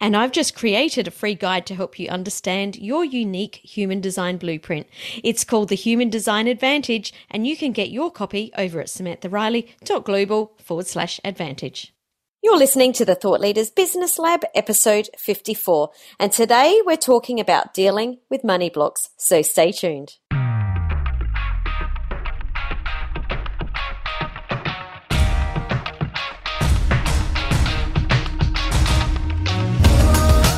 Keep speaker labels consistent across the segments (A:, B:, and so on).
A: And I've just created a free guide to help you understand your unique human design blueprint. It's called the Human Design Advantage, and you can get your copy over at samanthariley.global forward slash advantage. You're listening to the Thought Leaders Business Lab, episode 54. And today we're talking about dealing with money blocks. So stay tuned.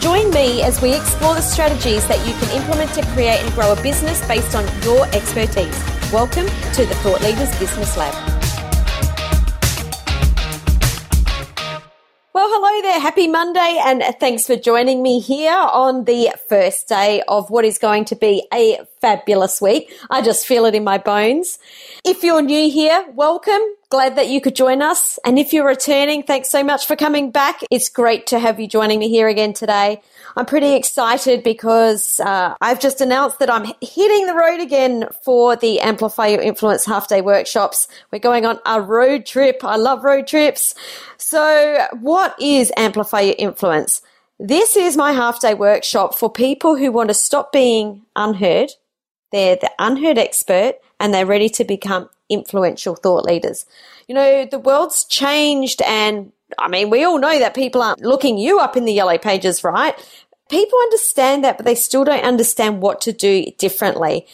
A: Join me as we explore the strategies that you can implement to create and grow a business based on your expertise. Welcome to the Thought Leaders Business Lab. Well, hello there. Happy Monday and thanks for joining me here on the first day of what is going to be a fabulous week. I just feel it in my bones. If you're new here, welcome. Glad that you could join us. And if you're returning, thanks so much for coming back. It's great to have you joining me here again today. I'm pretty excited because uh, I've just announced that I'm hitting the road again for the Amplify Your Influence half day workshops. We're going on a road trip. I love road trips. So, what is Amplify Your Influence? This is my half day workshop for people who want to stop being unheard. They're the unheard expert and they're ready to become influential thought leaders. You know, the world's changed and I mean, we all know that people aren't looking you up in the yellow pages, right? People understand that, but they still don't understand what to do differently.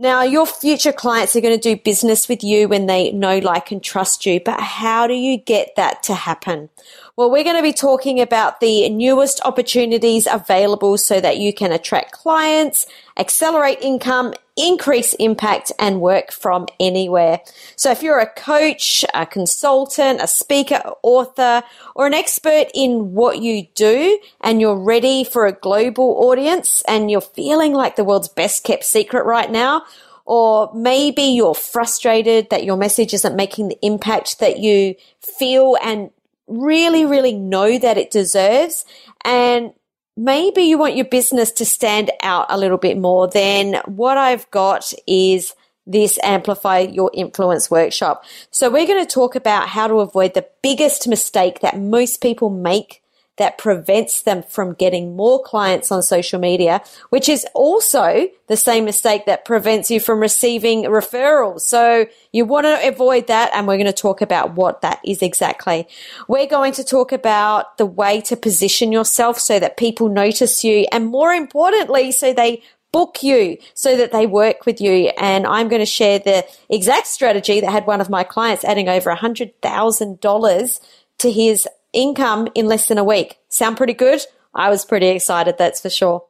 A: Now, your future clients are going to do business with you when they know, like, and trust you. But how do you get that to happen? Well, we're going to be talking about the newest opportunities available so that you can attract clients, accelerate income, increase impact, and work from anywhere. So if you're a coach, a consultant, a speaker, author, or an expert in what you do, and you're ready for a global audience and you're feeling like the world's best kept secret right now, or maybe you're frustrated that your message isn't making the impact that you feel and really, really know that it deserves. And maybe you want your business to stand out a little bit more, then what I've got is this Amplify Your Influence workshop. So we're going to talk about how to avoid the biggest mistake that most people make that prevents them from getting more clients on social media, which is also the same mistake that prevents you from receiving referrals. So you want to avoid that. And we're going to talk about what that is exactly. We're going to talk about the way to position yourself so that people notice you. And more importantly, so they book you so that they work with you. And I'm going to share the exact strategy that had one of my clients adding over $100,000 to his income in less than a week. Sound pretty good? I was pretty excited, that's for sure.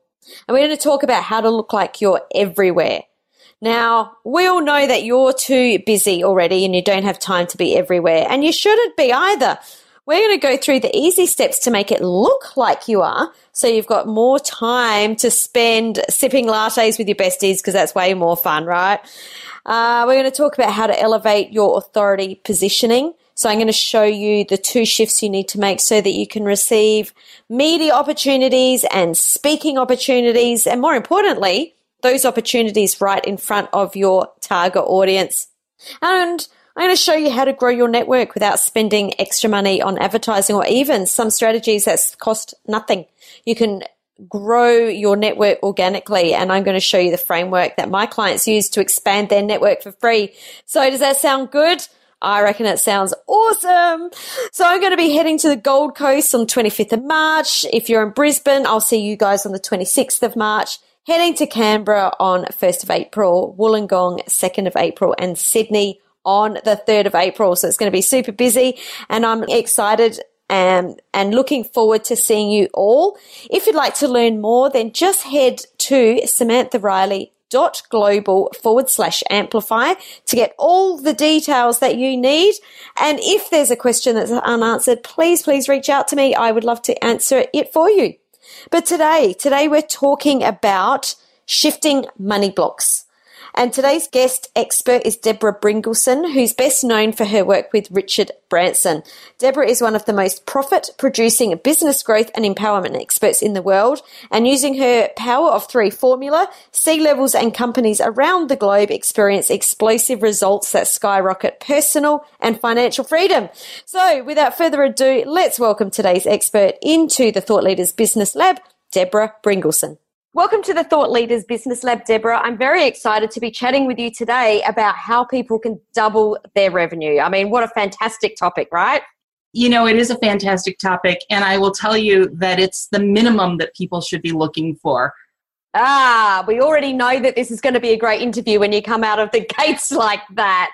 A: And we're going to talk about how to look like you're everywhere. Now, we all know that you're too busy already and you don't have time to be everywhere, and you shouldn't be either. We're going to go through the easy steps to make it look like you are, so you've got more time to spend sipping lattes with your besties because that's way more fun, right? Uh, we're going to talk about how to elevate your authority positioning. So I'm going to show you the two shifts you need to make so that you can receive media opportunities and speaking opportunities. And more importantly, those opportunities right in front of your target audience. And I'm going to show you how to grow your network without spending extra money on advertising or even some strategies that cost nothing. You can grow your network organically and I'm going to show you the framework that my clients use to expand their network for free. So does that sound good? I reckon it sounds awesome. So I'm going to be heading to the Gold Coast on 25th of March. If you're in Brisbane, I'll see you guys on the 26th of March. Heading to Canberra on 1st of April, Wollongong 2nd of April, and Sydney on the 3rd of April. So it's going to be super busy and I'm excited and, um, and looking forward to seeing you all. If you'd like to learn more, then just head to Samantha Riley dot global forward slash amplify to get all the details that you need. And if there's a question that's unanswered, please, please reach out to me. I would love to answer it for you. But today, today we're talking about shifting money blocks. And today's guest expert is Deborah Bringelson, who's best known for her work with Richard Branson. Deborah is one of the most profit producing business growth and empowerment experts in the world. And using her power of three formula, C levels and companies around the globe experience explosive results that skyrocket personal and financial freedom. So without further ado, let's welcome today's expert into the Thought Leaders Business Lab, Deborah Bringelson. Welcome to the Thought Leaders Business Lab, Deborah. I'm very excited to be chatting with you today about how people can double their revenue. I mean, what a fantastic topic, right?
B: You know, it is a fantastic topic, and I will tell you that it's the minimum that people should be looking for.
A: Ah, we already know that this is going to be a great interview when you come out of the gates like that.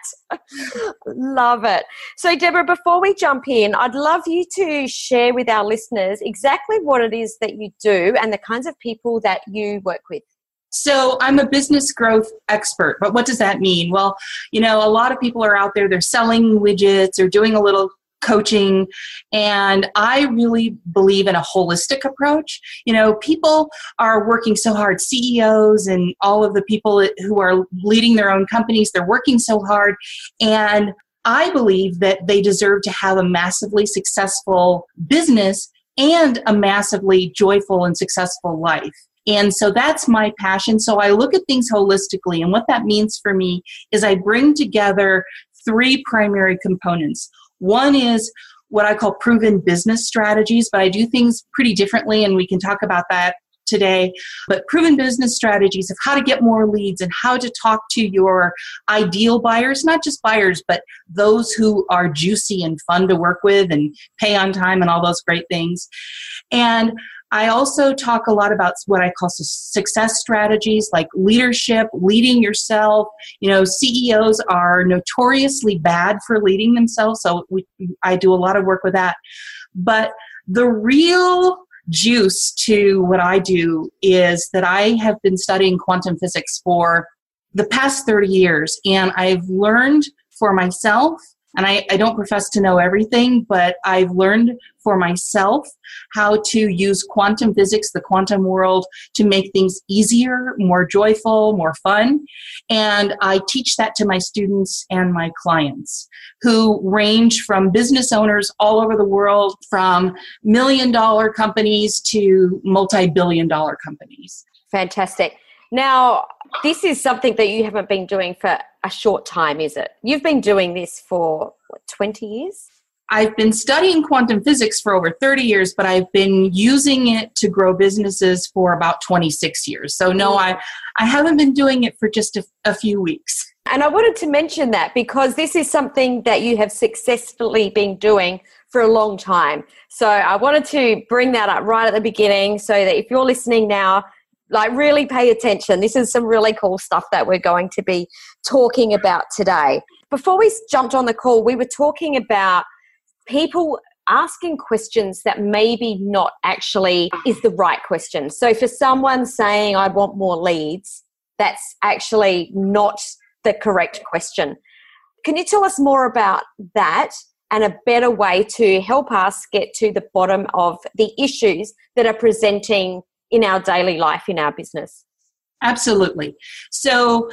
A: love it. So, Deborah, before we jump in, I'd love you to share with our listeners exactly what it is that you do and the kinds of people that you work with.
B: So, I'm a business growth expert, but what does that mean? Well, you know, a lot of people are out there, they're selling widgets or doing a little coaching and i really believe in a holistic approach you know people are working so hard ceos and all of the people who are leading their own companies they're working so hard and i believe that they deserve to have a massively successful business and a massively joyful and successful life and so that's my passion. So I look at things holistically. And what that means for me is I bring together three primary components. One is what I call proven business strategies, but I do things pretty differently, and we can talk about that today. But proven business strategies of how to get more leads and how to talk to your ideal buyers, not just buyers, but those who are juicy and fun to work with and pay on time and all those great things. And I also talk a lot about what I call success strategies like leadership, leading yourself. You know, CEOs are notoriously bad for leading themselves, so we, I do a lot of work with that. But the real juice to what I do is that I have been studying quantum physics for the past 30 years, and I've learned for myself and I, I don't profess to know everything, but I've learned for myself how to use quantum physics, the quantum world, to make things easier, more joyful, more fun. And I teach that to my students and my clients who range from business owners all over the world, from million dollar companies to multi billion dollar companies.
A: Fantastic. Now, this is something that you haven't been doing for a short time, is it? You've been doing this for what, 20 years?
B: I've been studying quantum physics for over 30 years, but I've been using it to grow businesses for about 26 years. So, no, mm. I, I haven't been doing it for just a, a few weeks.
A: And I wanted to mention that because this is something that you have successfully been doing for a long time. So, I wanted to bring that up right at the beginning so that if you're listening now, like really pay attention. This is some really cool stuff that we're going to be talking about today. Before we jumped on the call, we were talking about people asking questions that maybe not actually is the right question. So for someone saying I want more leads, that's actually not the correct question. Can you tell us more about that and a better way to help us get to the bottom of the issues that are presenting in our daily life, in our business?
B: Absolutely. So,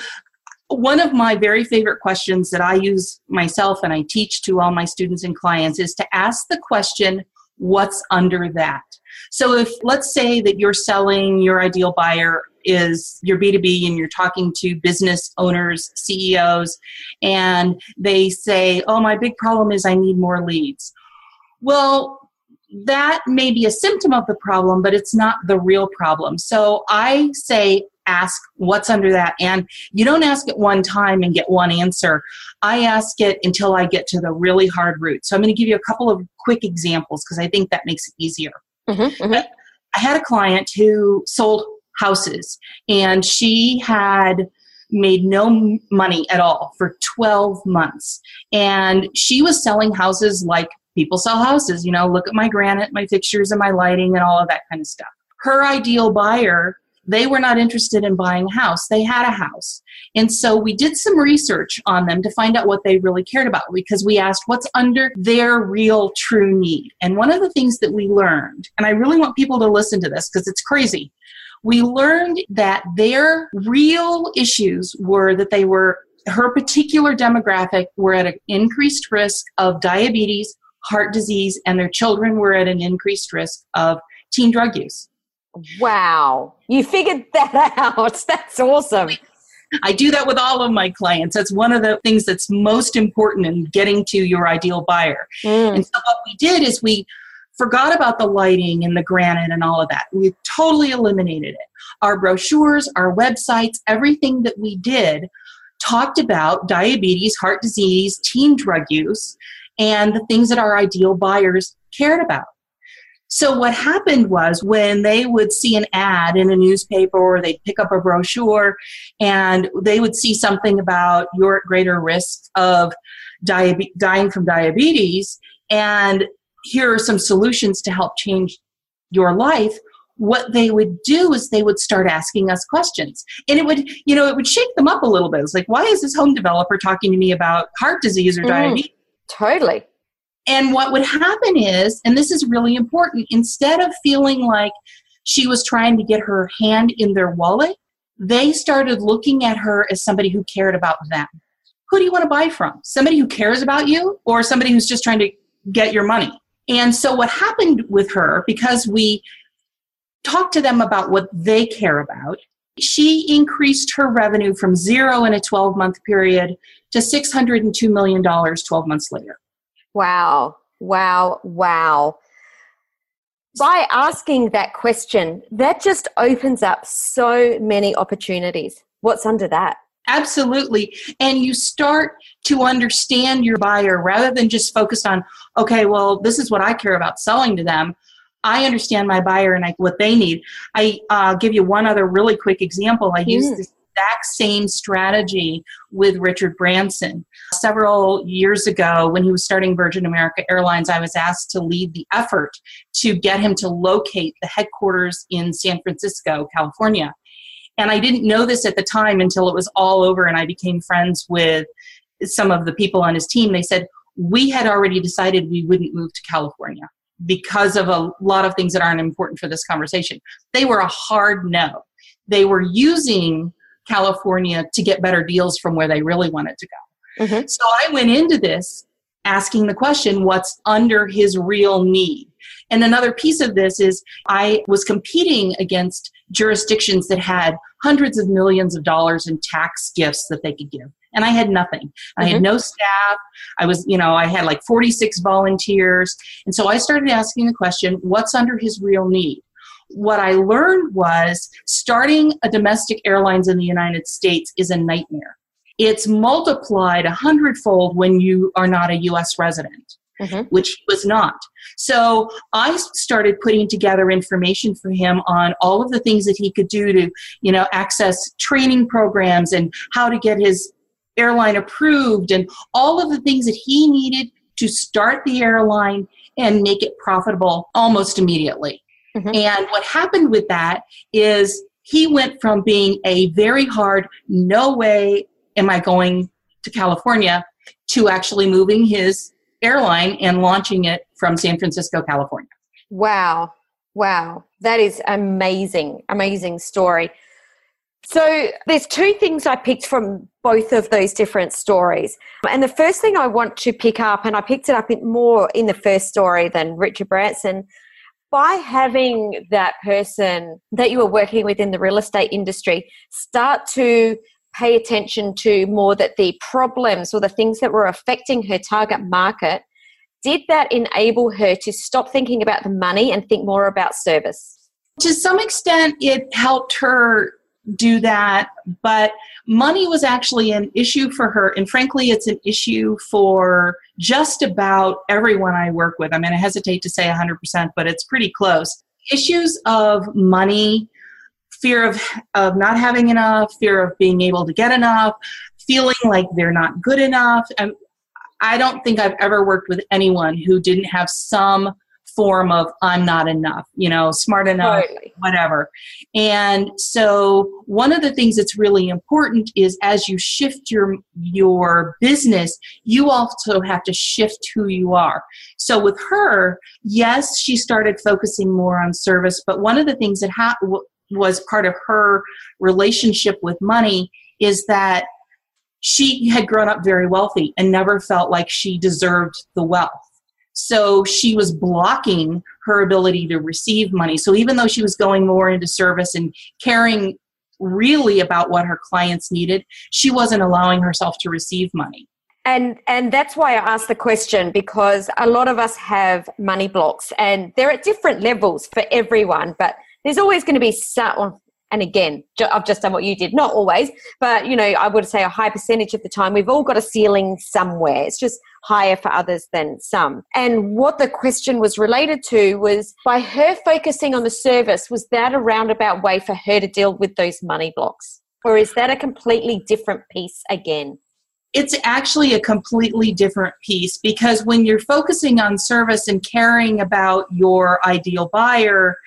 B: one of my very favorite questions that I use myself and I teach to all my students and clients is to ask the question, What's under that? So, if let's say that you're selling your ideal buyer is your B2B and you're talking to business owners, CEOs, and they say, Oh, my big problem is I need more leads. Well, that may be a symptom of the problem, but it's not the real problem. So I say, ask what's under that. And you don't ask it one time and get one answer. I ask it until I get to the really hard root. So I'm going to give you a couple of quick examples because I think that makes it easier. Mm-hmm, mm-hmm. I had a client who sold houses and she had made no money at all for 12 months. And she was selling houses like people sell houses. You know, look at my granite, my fixtures, and my lighting, and all of that kind of stuff. Her ideal buyer they were not interested in buying a house. They had a house. And so we did some research on them to find out what they really cared about because we asked what's under their real true need. And one of the things that we learned, and I really want people to listen to this because it's crazy. We learned that their real issues were that they were, her particular demographic were at an increased risk of diabetes, heart disease, and their children were at an increased risk of teen drug use.
A: Wow. You figured that out. That's awesome.
B: I do that with all of my clients. That's one of the things that's most important in getting to your ideal buyer. Mm. And so what we did is we forgot about the lighting and the granite and all of that. We totally eliminated it. Our brochures, our websites, everything that we did talked about diabetes, heart disease, teen drug use, and the things that our ideal buyers cared about. So what happened was when they would see an ad in a newspaper or they'd pick up a brochure and they would see something about you're at greater risk of diabe- dying from diabetes and here are some solutions to help change your life what they would do is they would start asking us questions. And it would you know it would shake them up a little bit. It's like why is this home developer talking to me about heart disease or mm, diabetes
A: totally
B: and what would happen is, and this is really important, instead of feeling like she was trying to get her hand in their wallet, they started looking at her as somebody who cared about them. Who do you want to buy from? Somebody who cares about you or somebody who's just trying to get your money? And so, what happened with her, because we talked to them about what they care about, she increased her revenue from zero in a 12 month period to $602 million 12 months later.
A: Wow, wow, wow. By asking that question, that just opens up so many opportunities. What's under that?
B: Absolutely. And you start to understand your buyer rather than just focused on, okay, well, this is what I care about selling to them. I understand my buyer and I, what they need. I uh, give you one other really quick example. I mm. used this exact same strategy with Richard Branson. Several years ago, when he was starting Virgin America Airlines, I was asked to lead the effort to get him to locate the headquarters in San Francisco, California. And I didn't know this at the time until it was all over and I became friends with some of the people on his team. They said, We had already decided we wouldn't move to California because of a lot of things that aren't important for this conversation. They were a hard no. They were using California to get better deals from where they really wanted to go. Mm-hmm. So I went into this asking the question what's under his real need? And another piece of this is I was competing against jurisdictions that had hundreds of millions of dollars in tax gifts that they could give. And I had nothing. Mm-hmm. I had mm-hmm. no staff. I was, you know, I had like 46 volunteers. And so I started asking the question what's under his real need? what I learned was starting a domestic airlines in the United States is a nightmare. It's multiplied a hundredfold when you are not a US resident. Mm-hmm. Which was not. So I started putting together information for him on all of the things that he could do to, you know, access training programs and how to get his airline approved and all of the things that he needed to start the airline and make it profitable almost immediately. Mm-hmm. And what happened with that is he went from being a very hard, no way am I going to California, to actually moving his airline and launching it from San Francisco, California.
A: Wow. Wow. That is amazing. Amazing story. So there's two things I picked from both of those different stories. And the first thing I want to pick up, and I picked it up more in the first story than Richard Branson, by having that person that you were working with in the real estate industry start to pay attention to more that the problems or the things that were affecting her target market did that enable her to stop thinking about the money and think more about service
B: to some extent it helped her do that, but money was actually an issue for her. And frankly, it's an issue for just about everyone I work with. I mean, I hesitate to say 100%, but it's pretty close. Issues of money, fear of, of not having enough, fear of being able to get enough, feeling like they're not good enough. And I don't think I've ever worked with anyone who didn't have some form of I'm not enough, you know, smart enough, totally. whatever. And so one of the things that's really important is as you shift your your business, you also have to shift who you are. So with her, yes, she started focusing more on service, but one of the things that ha- was part of her relationship with money is that she had grown up very wealthy and never felt like she deserved the wealth. So she was blocking her ability to receive money. So even though she was going more into service and caring really about what her clients needed, she wasn't allowing herself to receive money.
A: And and that's why I asked the question because a lot of us have money blocks and they're at different levels for everyone, but there's always going to be some and again i've just done what you did. Not always but you know i would say a high percentage of the time we've all got a ceiling somewhere. It's just higher for others than some. And what the question was related to was by her focusing on the service was that a roundabout way for her to deal with those money blocks? Or is that a completely different piece again?
B: It's actually a completely different piece because when you're focusing on service and caring about your ideal buyer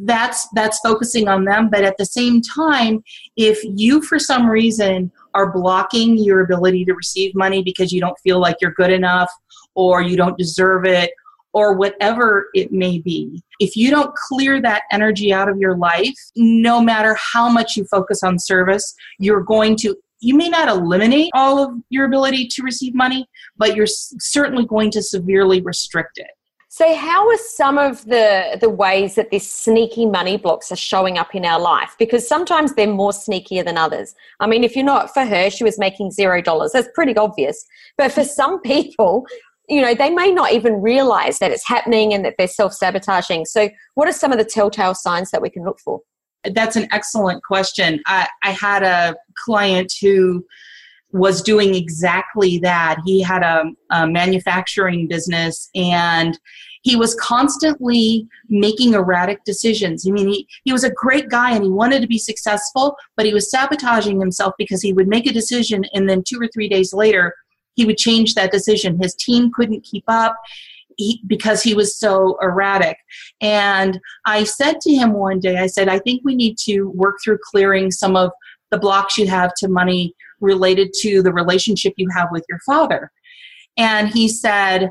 B: that's that's focusing on them. But at the same time if you for some reason are blocking your ability to receive money because you don't feel like you're good enough or you don't deserve it or whatever it may be if you don't clear that energy out of your life no matter how much you focus on service you're going to you may not eliminate all of your ability to receive money but you're certainly going to severely restrict it
A: so, how are some of the the ways that these sneaky money blocks are showing up in our life? Because sometimes they're more sneakier than others. I mean, if you're not for her, she was making zero dollars. That's pretty obvious. But for some people, you know, they may not even realize that it's happening and that they're self sabotaging. So, what are some of the telltale signs that we can look for?
B: That's an excellent question. I, I had a client who was doing exactly that. He had a, a, manufacturing business and he was constantly making erratic decisions. I mean, he, he was a great guy and he wanted to be successful, but he was sabotaging himself because he would make a decision and then two or three days later, he would change that decision. His team couldn't keep up. He, because he was so erratic. And I said to him one day, I said, I think we need to work through clearing some of the blocks you have to money related to the relationship you have with your father. And he said,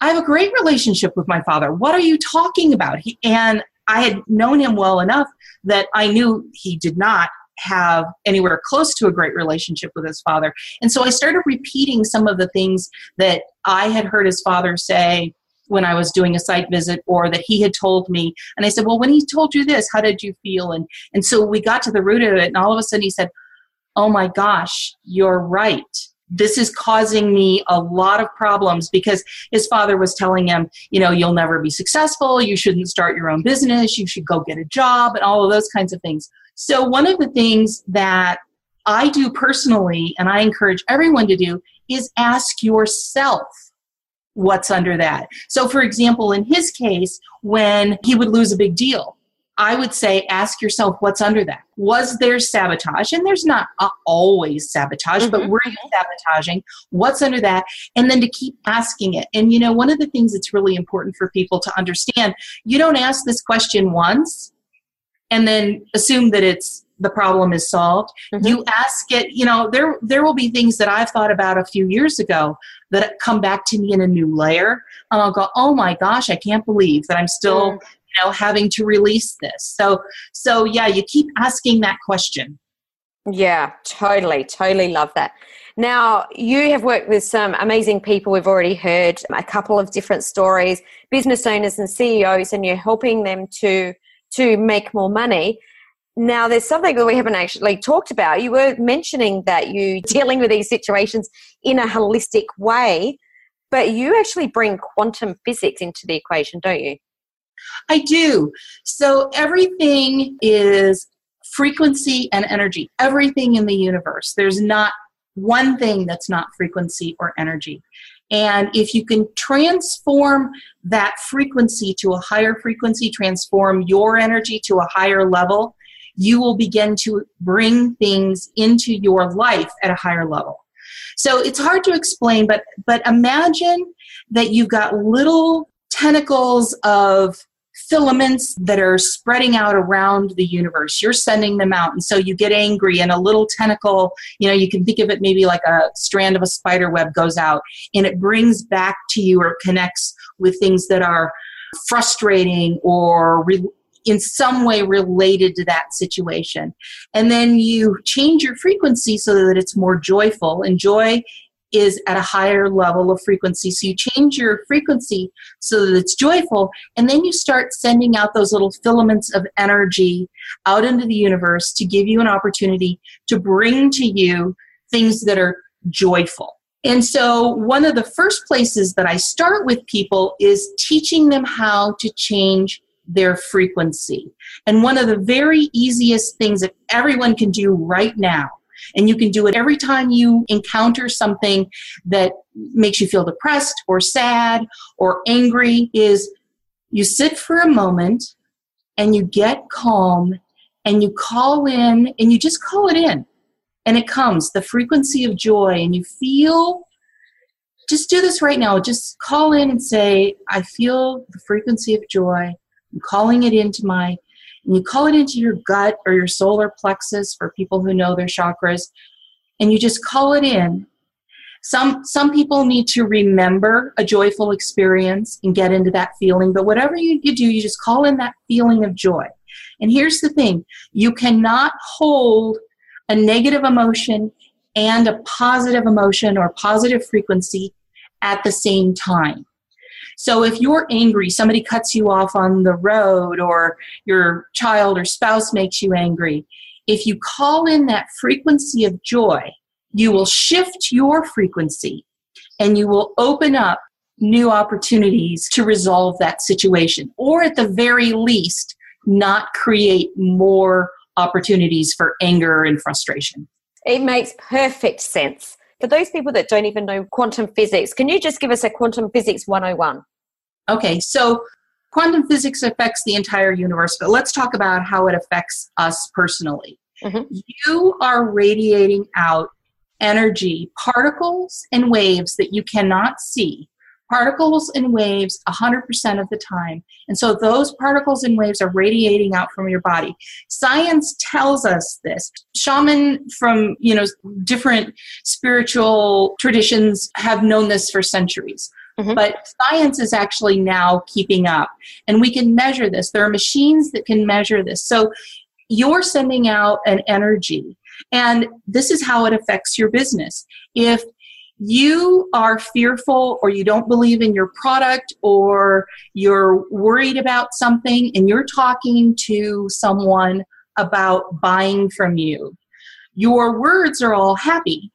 B: I have a great relationship with my father. What are you talking about? He, and I had known him well enough that I knew he did not have anywhere close to a great relationship with his father. And so I started repeating some of the things that I had heard his father say when I was doing a site visit or that he had told me. And I said, Well, when he told you this, how did you feel? And and so we got to the root of it, and all of a sudden he said, oh my gosh, you're right. This is causing me a lot of problems because his father was telling him, you know, you'll never be successful. You shouldn't start your own business. You should go get a job and all of those kinds of things. So, one of the things that I do personally, and I encourage everyone to do, is ask yourself what's under that. So, for example, in his case, when he would lose a big deal, I would say ask yourself what's under that. Was there sabotage? And there's not always sabotage, mm-hmm. but were you sabotaging? What's under that? And then to keep asking it. And you know, one of the things that's really important for people to understand, you don't ask this question once and then assume that it's the problem is solved. Mm-hmm. You ask it, you know, there there will be things that I've thought about a few years ago that come back to me in a new layer. And I'll go, oh my gosh, I can't believe that I'm still mm know having to release this. So so yeah you keep asking that question.
A: Yeah totally totally love that. Now you have worked with some amazing people we've already heard a couple of different stories business owners and ceos and you're helping them to to make more money. Now there's something that we haven't actually talked about. You were mentioning that you dealing with these situations in a holistic way but you actually bring quantum physics into the equation don't you
B: I do. So everything is frequency and energy. Everything in the universe. There's not one thing that's not frequency or energy. And if you can transform that frequency to a higher frequency, transform your energy to a higher level, you will begin to bring things into your life at a higher level. So it's hard to explain, but but imagine that you've got little tentacles of filaments that are spreading out around the universe. You're sending them out. And so you get angry, and a little tentacle, you know, you can think of it maybe like a strand of a spider web goes out and it brings back to you or connects with things that are frustrating or re- in some way related to that situation. And then you change your frequency so that it's more joyful. And joy is at a higher level of frequency. So you change your frequency so that it's joyful, and then you start sending out those little filaments of energy out into the universe to give you an opportunity to bring to you things that are joyful. And so, one of the first places that I start with people is teaching them how to change their frequency. And one of the very easiest things that everyone can do right now and you can do it every time you encounter something that makes you feel depressed or sad or angry is you sit for a moment and you get calm and you call in and you just call it in. And it comes the frequency of joy and you feel just do this right now. Just call in and say i feel the frequency of joy. I'm calling it into my and you call it into your gut or your solar plexus for people who know their chakras and you just call it in. Some some people need to remember a joyful experience and get into that feeling but whatever you, you do you just call in that feeling of joy. And here's the thing you cannot hold a negative emotion and a positive emotion or positive frequency at the same time so if you're angry, somebody cuts you off on the road, or your child or spouse makes you angry, if you call in that frequency of joy, you will shift your frequency and you will open up new opportunities to resolve that situation, or at the very least, not create more opportunities for anger and frustration.
A: It makes perfect sense. For those people that don't even know quantum physics, can you just give us a quantum physics 101?
B: Okay, so quantum physics affects the entire universe, but let's talk about how it affects us personally. Mm-hmm. You are radiating out energy, particles and waves that you cannot see. Particles and waves 100% of the time. And so those particles and waves are radiating out from your body. Science tells us this. Shaman from, you know, different spiritual traditions have known this for centuries. Mm-hmm. But science is actually now keeping up, and we can measure this. There are machines that can measure this. So you're sending out an energy, and this is how it affects your business. If you are fearful or you don't believe in your product or you're worried about something and you're talking to someone about buying from you, your words are all happy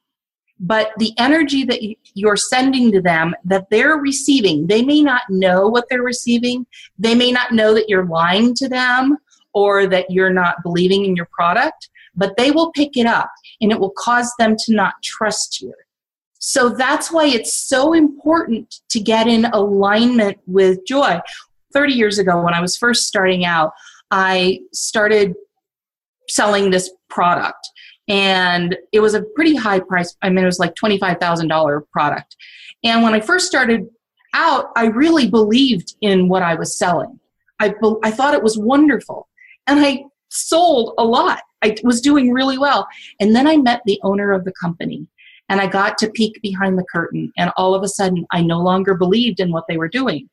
B: but the energy that you're sending to them that they're receiving they may not know what they're receiving they may not know that you're lying to them or that you're not believing in your product but they will pick it up and it will cause them to not trust you so that's why it's so important to get in alignment with joy 30 years ago when i was first starting out i started selling this product and it was a pretty high price. I mean, it was like $25,000 product. And when I first started out, I really believed in what I was selling. I, I thought it was wonderful. And I sold a lot. I was doing really well. And then I met the owner of the company and I got to peek behind the curtain. And all of a sudden, I no longer believed in what they were doing.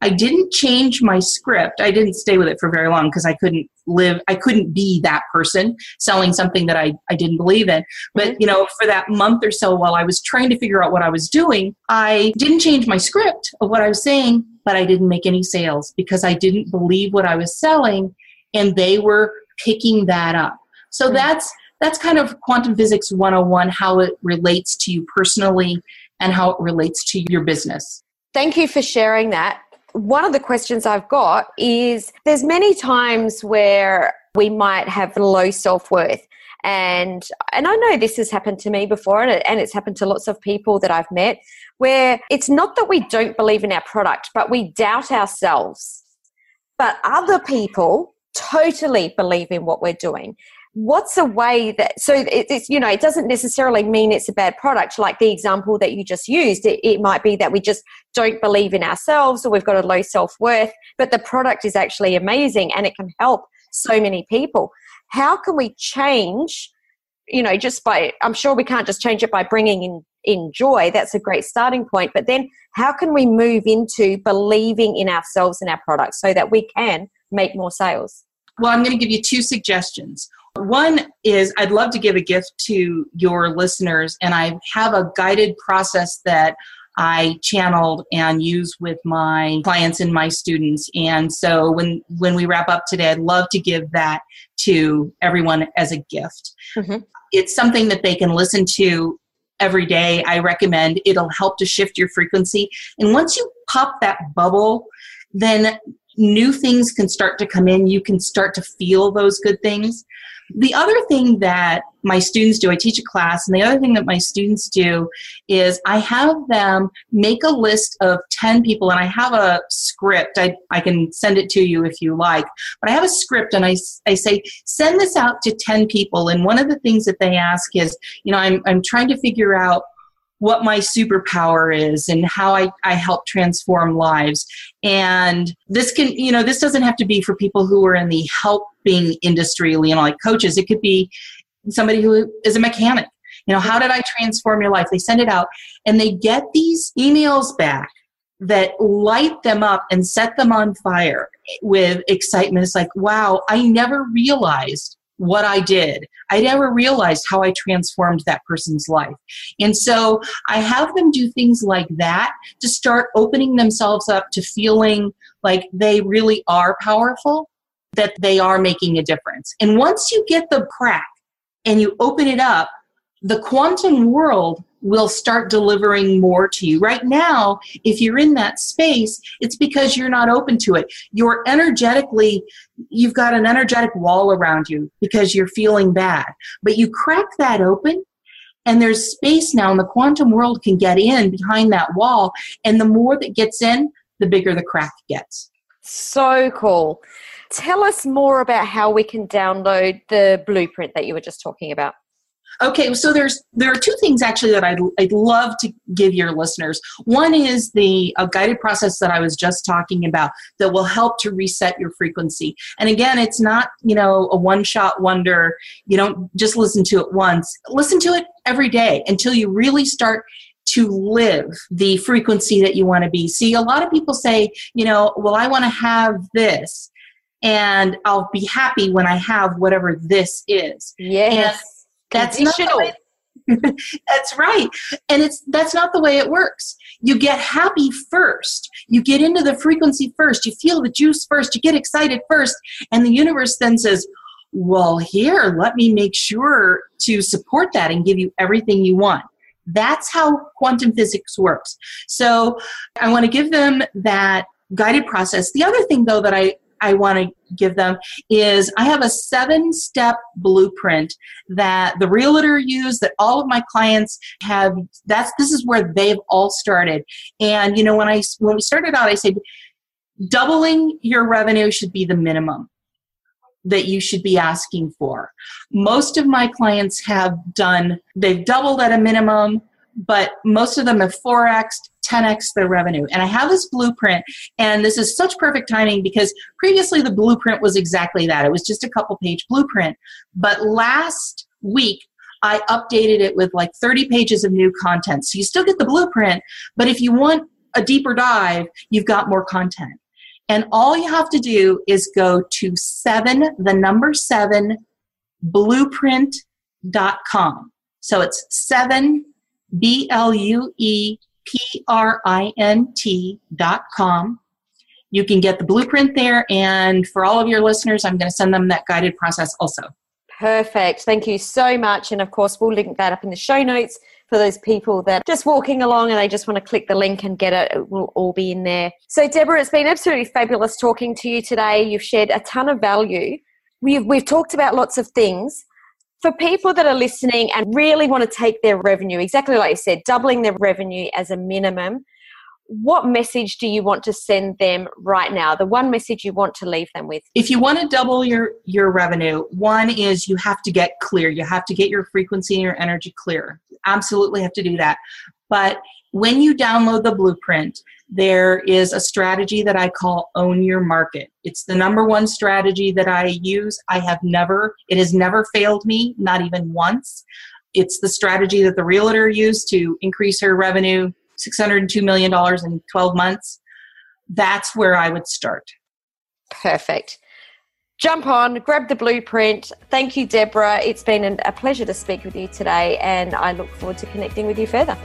B: I didn't change my script. I didn't stay with it for very long because I couldn't live, I couldn't be that person selling something that I, I didn't believe in. But, you know, for that month or so while I was trying to figure out what I was doing, I didn't change my script of what I was saying, but I didn't make any sales because I didn't believe what I was selling and they were picking that up. So that's that's kind of quantum physics 101 how it relates to you personally and how it relates to your business.
A: Thank you for sharing that one of the questions I've got is there's many times where we might have low self-worth and and I know this has happened to me before and, it, and it's happened to lots of people that I've met where it's not that we don't believe in our product but we doubt ourselves but other people totally believe in what we're doing what's a way that so it's you know it doesn't necessarily mean it's a bad product. Like the example that you just used it, it might be that we just don't believe in ourselves or we've got a low self-worth but the product is actually amazing and it can help so many people. How can we change you know just by i'm sure we can't just change it by bringing in in joy. That's a great starting point. But then how can we move into believing in ourselves and our products so that we can make more sales?
B: Well i'm going to give you two suggestions one is I'd love to give a gift to your listeners, and I have a guided process that I channeled and use with my clients and my students. And so when when we wrap up today, I'd love to give that to everyone as a gift. Mm-hmm. It's something that they can listen to every day. I recommend it'll help to shift your frequency. And once you pop that bubble, then new things can start to come in. You can start to feel those good things. The other thing that my students do, I teach a class, and the other thing that my students do is I have them make a list of 10 people, and I have a script. I, I can send it to you if you like, but I have a script, and I, I say, send this out to 10 people. And one of the things that they ask is, you know, I'm, I'm trying to figure out what my superpower is and how I, I help transform lives. And this can, you know, this doesn't have to be for people who are in the helping industry, you know, like coaches. It could be somebody who is a mechanic. You know, how did I transform your life? They send it out and they get these emails back that light them up and set them on fire with excitement. It's like, wow, I never realized what I did. I never realized how I transformed that person's life. And so I have them do things like that to start opening themselves up to feeling like they really are powerful, that they are making a difference. And once you get the crack and you open it up, the quantum world will start delivering more to you. Right now, if you're in that space, it's because you're not open to it. You're energetically, you've got an energetic wall around you because you're feeling bad. But you crack that open, and there's space now, and the quantum world can get in behind that wall. And the more that gets in, the bigger the crack gets.
A: So cool. Tell us more about how we can download the blueprint that you were just talking about.
B: Okay, so there's there are two things actually that I'd, I'd love to give your listeners. One is the guided process that I was just talking about that will help to reset your frequency. And again, it's not you know a one shot wonder. You don't just listen to it once. Listen to it every day until you really start to live the frequency that you want to be. See, a lot of people say, you know, well, I want to have this and I'll be happy when I have whatever this is.
A: Yes.
B: And that's not that's right. And it's that's not the way it works. You get happy first. You get into the frequency first. You feel the juice first. You get excited first. And the universe then says, well, here, let me make sure to support that and give you everything you want. That's how quantum physics works. So I want to give them that guided process. The other thing, though, that I I want to give them is I have a seven step blueprint that the realtor used that all of my clients have that's this is where they've all started and you know when I when we started out I said doubling your revenue should be the minimum that you should be asking for. Most of my clients have done, they've doubled at a minimum, but most of them have 4x, 10x their revenue. And I have this blueprint, and this is such perfect timing because previously the blueprint was exactly that. It was just a couple page blueprint. But last week, I updated it with like 30 pages of new content. So you still get the blueprint, but if you want a deeper dive, you've got more content. And all you have to do is go to seven, the number seven, blueprint.com. So it's seven, B L U E P-R-I-N-T dot com. You can get the blueprint there, and for all of your listeners, I'm going to send them that guided process also.
A: Perfect. Thank you so much. And of course, we'll link that up in the show notes for those people that are just walking along and they just want to click the link and get it. It will all be in there. So, Deborah, it's been absolutely fabulous talking to you today. You've shared a ton of value we've, we've talked about lots of things. For people that are listening and really want to take their revenue, exactly like you said, doubling their revenue as a minimum, what message do you want to send them right now? The one message you want to leave them with?
B: If you want to double your your revenue one is you have to get clear. You have to get your frequency and your energy clear. Absolutely have to do that. But when you download the blueprint there is a strategy that i call own your market it's the number one strategy that i use i have never it has never failed me not even once it's the strategy that the realtor used to increase her revenue $602 million in 12 months, that's where I would start.
A: Perfect. Jump on, grab the blueprint. Thank you, Deborah. It's been a pleasure to speak with you today, and I look forward to connecting with you further.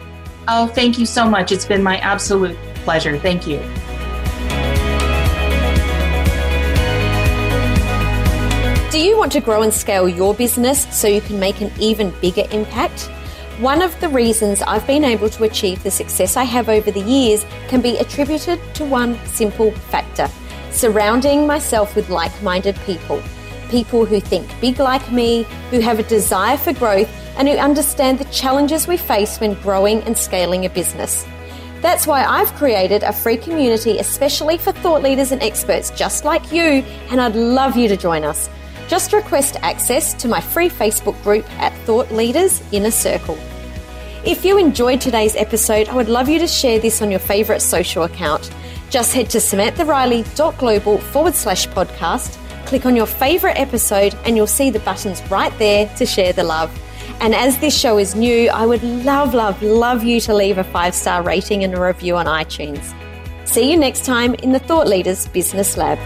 B: Oh, thank you so much. It's been my absolute pleasure. Thank you.
A: Do you want to grow and scale your business so you can make an even bigger impact? One of the reasons I've been able to achieve the success I have over the years can be attributed to one simple factor surrounding myself with like minded people. People who think big like me, who have a desire for growth, and who understand the challenges we face when growing and scaling a business. That's why I've created a free community especially for thought leaders and experts just like you, and I'd love you to join us. Just request access to my free Facebook group at Thought Leaders Inner Circle. If you enjoyed today's episode, I would love you to share this on your favourite social account. Just head to samanthariley.global forward slash podcast, click on your favourite episode, and you'll see the buttons right there to share the love. And as this show is new, I would love, love, love you to leave a five star rating and a review on iTunes. See you next time in the Thought Leaders Business Lab.